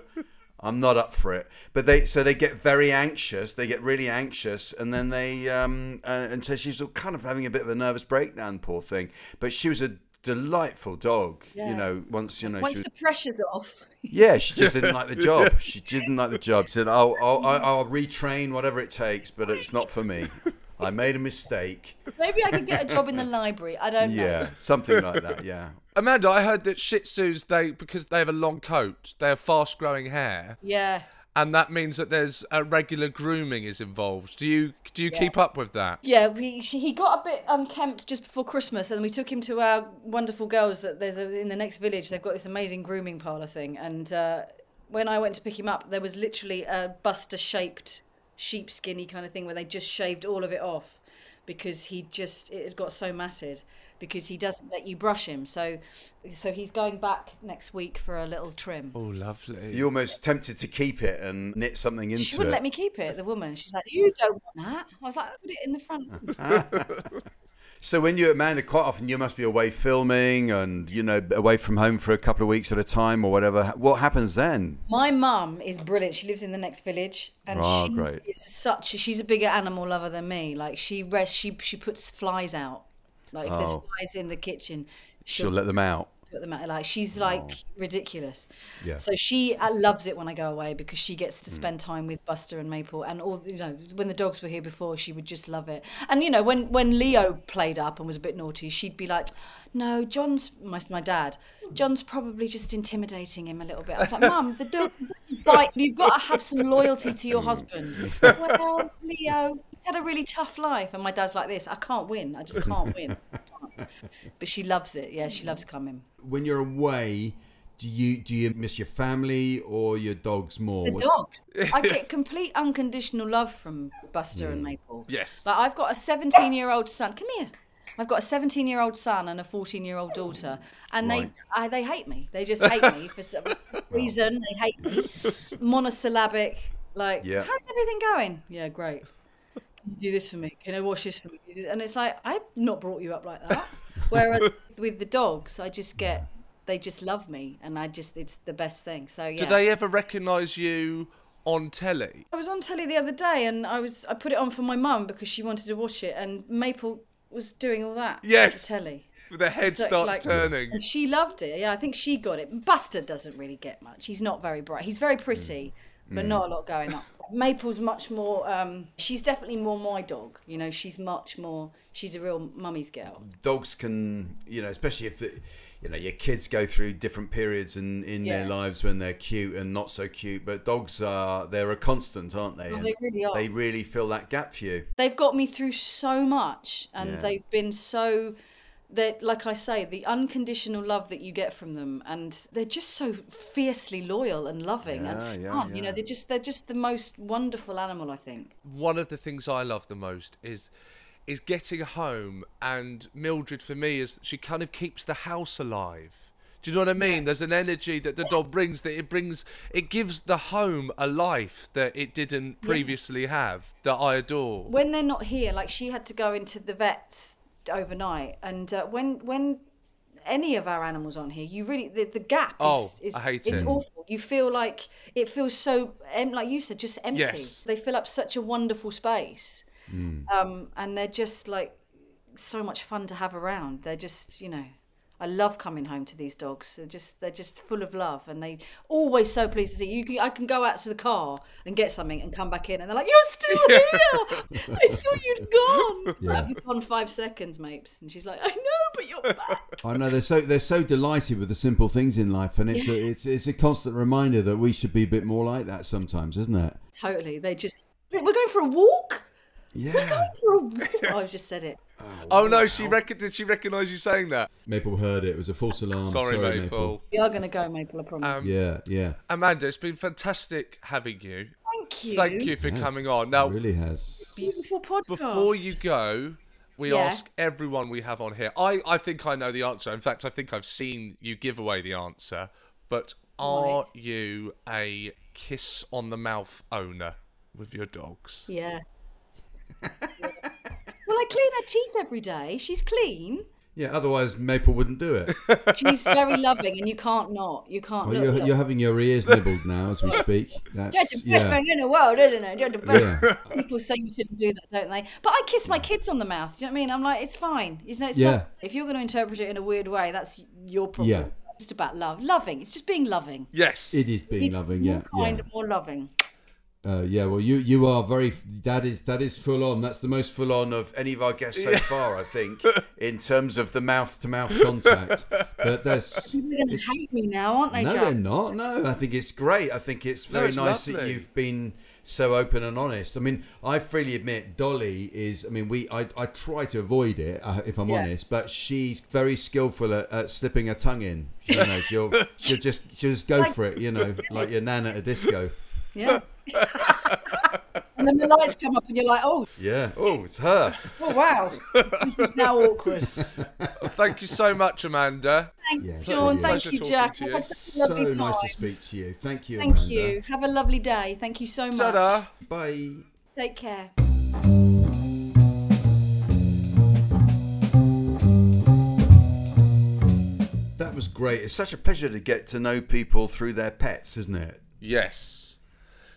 I'm not up for it. But they, so they get very anxious. They get really anxious, and then they, um, uh, and so she's all kind of having a bit of a nervous breakdown. Poor thing. But she was a delightful dog. You know, once you know, Once she was, the pressure's off. <laughs> yeah, she just didn't like the <laughs> job. She didn't like the job. Said, "I'll, I'll, I'll I'll retrain whatever it takes, but it's not for me. <laughs> I made a mistake." Maybe I could get a job in the <laughs> library. I don't know. Yeah, something like that. Yeah. Amanda, I heard that Shih Tzus they because they have a long coat, they have fast growing hair, Yeah. and that means that there's a regular grooming is involved. Do you do you keep up with that? Yeah, we, she, he got a bit unkempt just before Christmas, and we took him to our wonderful girls that there's a, in the next village. They've got this amazing grooming parlor thing, and uh, when I went to pick him up, there was literally a Buster-shaped sheepskinny kind of thing where they just shaved all of it off because he just it had got so matted because he doesn't let you brush him. So, so he's going back next week for a little trim. Oh, lovely. You're almost tempted to keep it and knit something into it. She wouldn't it. let me keep it. The woman, she's like, "You don't want that." I was like, "Put it in the front." <laughs> <laughs> <laughs> So when you're Amanda, quite often you must be away filming and you know away from home for a couple of weeks at a time or whatever. What happens then? My mum is brilliant. She lives in the next village, and Oh, she great. is such. She's a bigger animal lover than me. Like she rests, she she puts flies out. Like if there's Oh. flies in the kitchen, She'll let them out. Put them out. Like she's like ridiculous. Yeah. So she uh, loves it when I go away because she gets to spend time with Buster and Maple, and all you know. When the dogs were here before, she would just love it. And you know, when when Leo played up and was a bit naughty, she'd be like, "No, John's my my dad. John's probably just intimidating him a little bit." I was like, "Mum, the dog bite. You've got to have some loyalty to your husband." <laughs> well, Leo. He's had a really tough life, and my dad's like this. I can't win. I just can't win. <laughs> I can't. But she loves it. Yeah, she loves coming. When you're away, do you do you miss your family or your dogs more? The dogs. I get complete unconditional love from Buster and hmm. Maple. Yes. Like I've got a 17 year old son. Come here. I've got a 17 year old son and a 14 year old daughter, and Right. they I, they hate me. They just hate me for some <laughs> reason. They hate me. Monosyllabic. Like, Yeah. how's everything going? Yeah, great. You do this for me? Can I wash this for me? And it's like I've not brought you up like that. <laughs> Whereas with the dogs, I just get they just love me, and I just it's the best thing. So yeah. Do they ever recognise you on telly? I was on telly the other day, and I was I put it on for my mum because she wanted to watch it, and Maple was doing all that. Yes. Telly. With the head starts like- turning. And she loved it. Yeah, I think she got it. Buster doesn't really get much. He's not very bright. He's very pretty, mm. but mm. not a lot going on. Maple's much more. Um, she's definitely more my dog. You know, she's much more. She's a real mummy's girl. dogs can, you know, especially if it, you know your kids go through different periods in in their lives when they're cute and not so cute. But dogs are they're a constant, aren't they? Oh, they really are. They really fill that gap for you. They've got me through so much, and Yeah. they've been so. That, like I say, the unconditional love that you get from them, and they're just so fiercely loyal and loving Yeah, and yeah, fun. You know, they're just they're just the most wonderful animal. I think. One of the things I love the most is is getting home and Mildred for me is she kind of keeps the house alive. Do you know what I mean? There's an energy that the dog brings that it brings it gives the home a life that it didn't previously have that I adore. when they're not here, like she had to go into the vets overnight, and uh, when when any of our animals on here, you really the, the gap is, Oh, is I hate it's it. awful. You feel like it feels so em- like you said, just empty. Yes. They fill up such a wonderful space, Mm. um, and they're just like so much fun to have around. They're just you know. I love coming home to these dogs. They're just they're just full of love, and they always so pleased to see you. Can, I can go out to the car and get something and come back in, and they're like, "You're still here! I thought you'd gone. <laughs> Yeah. I've just gone five seconds, Mapes." And she's like, "I know, but you're back." I know they're so they're so delighted with the simple things in life, and it's a, it's it's a constant reminder that we should be a bit more like that sometimes, isn't it? totally. They just we're going for a walk. Yeah. We're going for a walk. Oh, I've just said it. Oh no, she rec- did she recognise you saying that? Maple heard it. It was a false alarm. Sorry, Sorry, Maple. We are going to go, Maple. I promise. Um, Yeah, yeah. Amanda, it's been fantastic having you. Thank you. Thank you for Yes, coming on. it Now, really has. Beautiful podcast. before you go, we Yeah. ask everyone we have on here. I, I think I know the answer. In fact, I think I've seen you give away the answer. But are you a kiss on the mouth owner with your dogs? Yeah. <laughs> well, I clean her teeth every day. She's clean. Yeah. Otherwise, Maple wouldn't do it. <laughs> She's very loving, and you can't not. You can't. Well, look, you're, look. you're having your ears nibbled now as we <laughs> speak. You're the best yeah. thing in the world, isn't it? You're the best. Yeah. <laughs> People say you shouldn't do that, don't they? But I kiss my kids on the mouth. Do you know what I mean? I'm like, it's fine. It's, no, it's Yeah. not. If you're going to interpret it in a weird way, that's your problem. Yeah. It's just about love. Loving. It's just being loving. Yes. It is being It's loving. more Yeah, kind, yeah. more loving. Uh, yeah, well, you you are very. That is that is full on. That's the most full on of any of our guests so far, I think, <laughs> in terms of the mouth to mouth contact. But that's They're going to hate me now, aren't they, no, Jack? they're not. No, I think it's great. I think it's No, very it's nice that you've been so open and honest. I mean, I freely admit Dolly is. I mean, we I, I try to avoid it uh, if I'm Yeah. honest, but she's very skillful at, at slipping her tongue in. You know, she'll she'll just she'll just go for it. You know, <laughs> like your nan at a disco. Yeah. <laughs> and then the lights come up, and you're like, oh, Yeah. Oh, it's her. oh wow. this is now <laughs> awkward. Thank you so much, Amanda. Thanks, Yeah, Seann. yeah. Thank you, Jack. to you. I've had such a So lovely nice to speak to you. Thank you. Thank Amanda. you. Have a lovely day. Thank you so much. Ta-da. Bye. Take care. That was great. It's such a pleasure to get to know people through their pets, isn't it? Yes.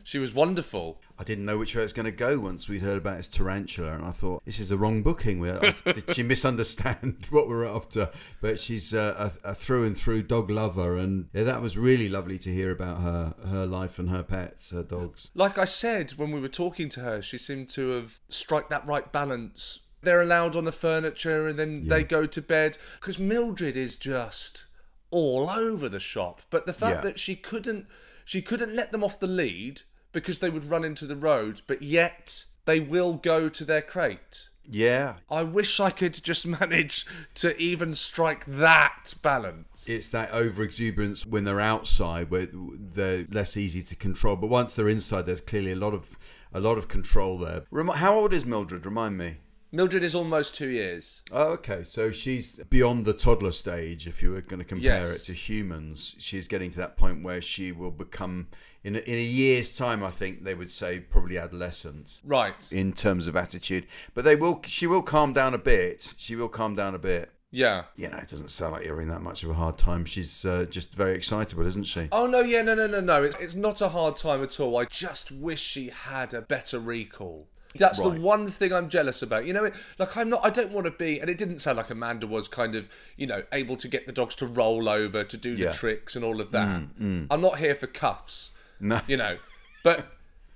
She was wonderful. I didn't know which way it was going to go once we'd heard about his tarantula, and I thought this is the wrong booking. <laughs> Did she misunderstand <laughs> what we're after? But she's uh, a, a through and through dog lover, and yeah, that was really lovely to hear about her her life and her pets, her dogs. Like I said when we were talking to her, she seemed to have struck that right balance. They're allowed on the furniture and then they go to bed because Mildred is just all over the shop. But the fact Yeah. that she couldn't she couldn't let them off the lead because they would run into the road, but yet they will go to their crate. Yeah, I wish I could just manage to even strike that balance. it's that over exuberance when they're outside where they're less easy to control. But once they're inside, there's clearly a lot of a lot of control there. Remi- How old is Mildred? Remind me. Mildred is almost two years. Oh, okay. So she's beyond the toddler stage. If you were going to compare Yes. it to humans, she's getting to that point where she will become, in a, in a year's time, I think they would say probably adolescent Right. in terms of attitude. But they will, she will calm down a bit. She will calm down a bit. Yeah. You know, it doesn't sound like you're having that much of a hard time. She's uh, just very excitable, isn't she? Oh no, yeah, no, no, no, no. It's, it's not a hard time at all. I just wish she had a better recall. That's Right. the one thing I'm jealous about. You know, like I'm not. I don't want to be. And it didn't sound like Amanda was kind of, you know, able to get the dogs to roll over to do Yeah. the tricks and all of that. I'm not here for cuffs. No. You know, but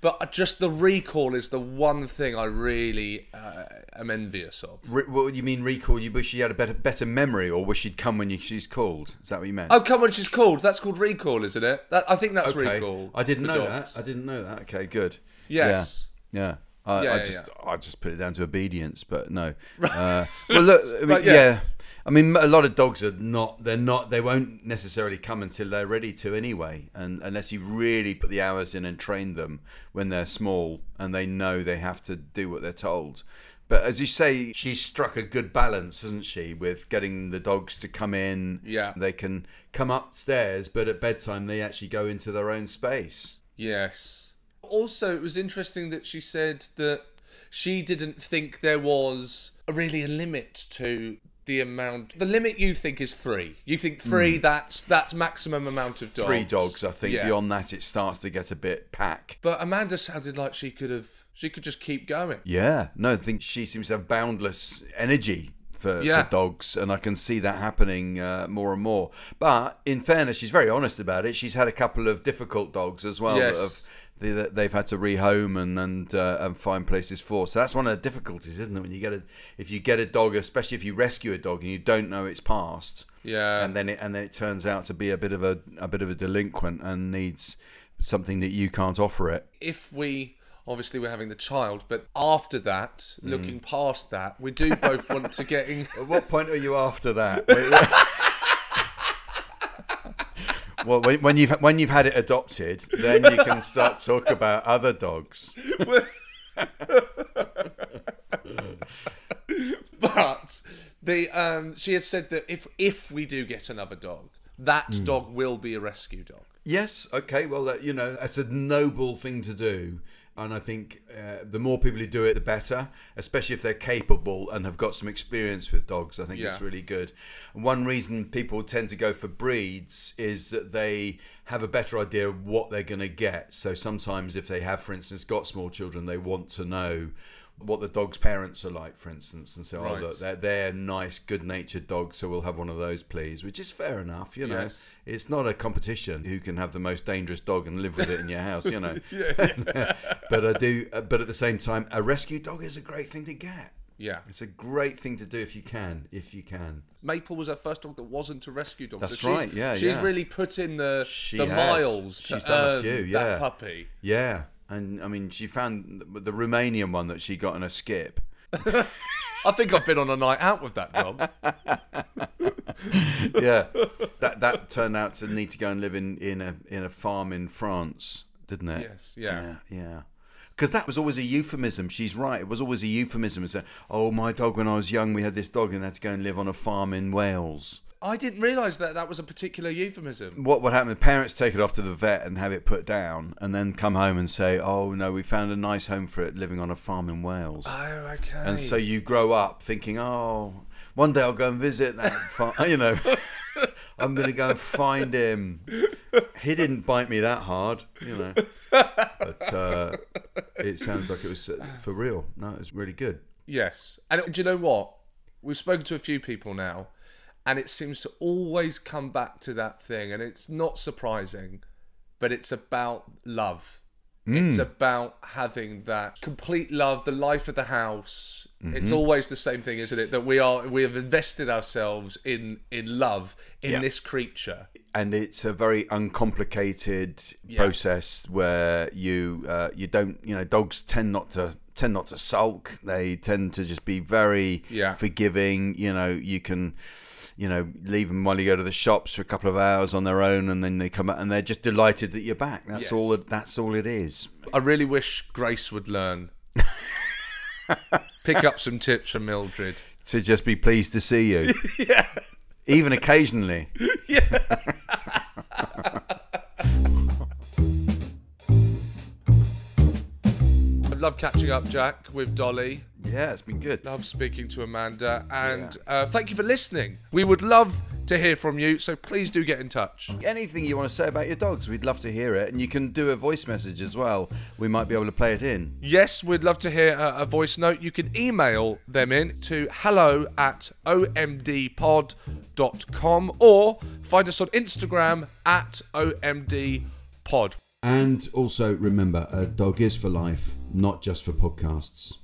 but just the recall is the one thing I really uh, am envious of. Re- what you mean recall? You wish she had a better better memory, or wish she'd come when you, she's called? Is that what you meant? Oh, come when she's called. That's called recall, isn't it? That, I think that's okay. recall. I didn't know dogs. that. I didn't know that. Okay, good. Yes. Yeah. Yeah. I, Yeah, I yeah, just I just put it down to obedience, but no. <laughs> Uh, well, look, I mean, Right, yeah. yeah. I mean, a lot of dogs are not. They're not. They won't necessarily come until they're ready to, anyway. And unless you really put the hours in and train them when they're small and they know they have to do what they're told. But as you say, she's struck a good balance, hasn't she, with getting the dogs to come in. Yeah. They can come upstairs, but at bedtime they actually go into their own space. Yes. Also, it was interesting that she said that she didn't think there was really a limit to the amount. The limit you think is three. You think three. That's that's maximum amount of dogs. Three dogs, I think. Yeah. Beyond that, it starts to get a bit pack. But Amanda sounded like she could have. She could just keep going. Yeah, no, I think she seems to have boundless energy for, Yeah. for dogs, and I can see that happening uh, more and more. But in fairness, she's very honest about it. She's had a couple of difficult dogs as well Yes. that have they- that they've had to rehome and and, uh, and find places for. So that's one of the difficulties, isn't it? When you get a if you get a dog, especially if you rescue a dog and you don't know it's past, Yeah. and then it and then it turns out to be a bit of a a bit of a delinquent and needs something that you can't offer it. if we obviously we're having the child, but after that, Hmm. looking past that, we do both want to get in. <laughs> At what point are you after that? <laughs> well, when, when you've when you've had it adopted, then you can start talk about other dogs. <laughs> But the um, she has said that if if we do get another dog, that Hmm. dog will be a rescue dog. Yes, okay. Well, that, you know, that's a noble thing to do. And I think uh, the more people who do it, the better, especially if they're capable and have got some experience with dogs. I think it's really good. And one reason people tend to go for breeds is that they have a better idea of what they're going to get. So sometimes, if they have, for instance, got small children, they want to know what the dog's parents are like, for instance, and say, "Oh, Right. look, they're, they're nice, good-natured dogs, so we'll have one of those, please." Which is fair enough, you know. Yes. It's not a competition who can have the most dangerous dog and live with it in your house, you know. <laughs> <laughs> but I do. uh, But at the same time, a rescue dog is a great thing to get. Yeah, It's a great thing to do if you can. If you can. Maple was her first dog that wasn't a rescue dog. That's so she's, right, yeah, she's yeah. really put in the She the has. miles to She's done a earn few, yeah. that puppy. Yeah, and I mean, she found the, Romanian one that she got in a skip. <laughs> I think I've been on a night out with that dog. <laughs> yeah, that that turned out to need to go and live in in a in a farm in France, didn't it? Yes, yeah. yeah, yeah. Because that was always a euphemism. She's right. It was always a euphemism. It's a, oh, my dog when I was young, we had this dog and had to go and live on a farm in Wales. I didn't realise that that was a particular euphemism. What would happen? Parents take it off to the vet and have it put down, and then come home and say, "Oh no, we found a nice home for it, living on a farm in Wales." Oh, okay. And so you grow up thinking, oh, one day I'll go and visit that <laughs> farm. You know, <laughs> I'm going to go and find him. He didn't bite me that hard, you know. But uh, it sounds like it was uh, for real. No, it was really good. Yes. And do you know what? We've spoken to a few people now, and it seems to always come back to that thing. And it's not surprising, but it's about love. It's about having that complete love, the life of the house. It's always the same thing, isn't it? That we are we have invested ourselves in in love in Yeah. this creature. And it's a very uncomplicated process where you uh, you don't you know dogs tend not to tend not to sulk. They tend to just be very Yeah. forgiving. You know you can you know leave them while you go to the shops for a couple of hours on their own, and then they come out and they're just delighted that you're back. That's Yes. all. That's all it is. I really wish Grace would learn. Pick up some tips from Mildred. To just be pleased to see you. <laughs> yeah. Even occasionally. <laughs> Yeah. <laughs> I love catching up, Jack, with Dolly. Yeah, it's been good. Love speaking to Amanda, and uh, thank you for listening. We would love to hear from you, so please do get in touch. Anything you want to say about your dogs, we'd love to hear it. And you can do a voice message as well. We might be able to play it in. Yes, we'd love to hear a, a voice note. You can email them in to hello at omdpod.com or find us on Instagram at omdpod. And also remember, a dog is for life, not just for podcasts.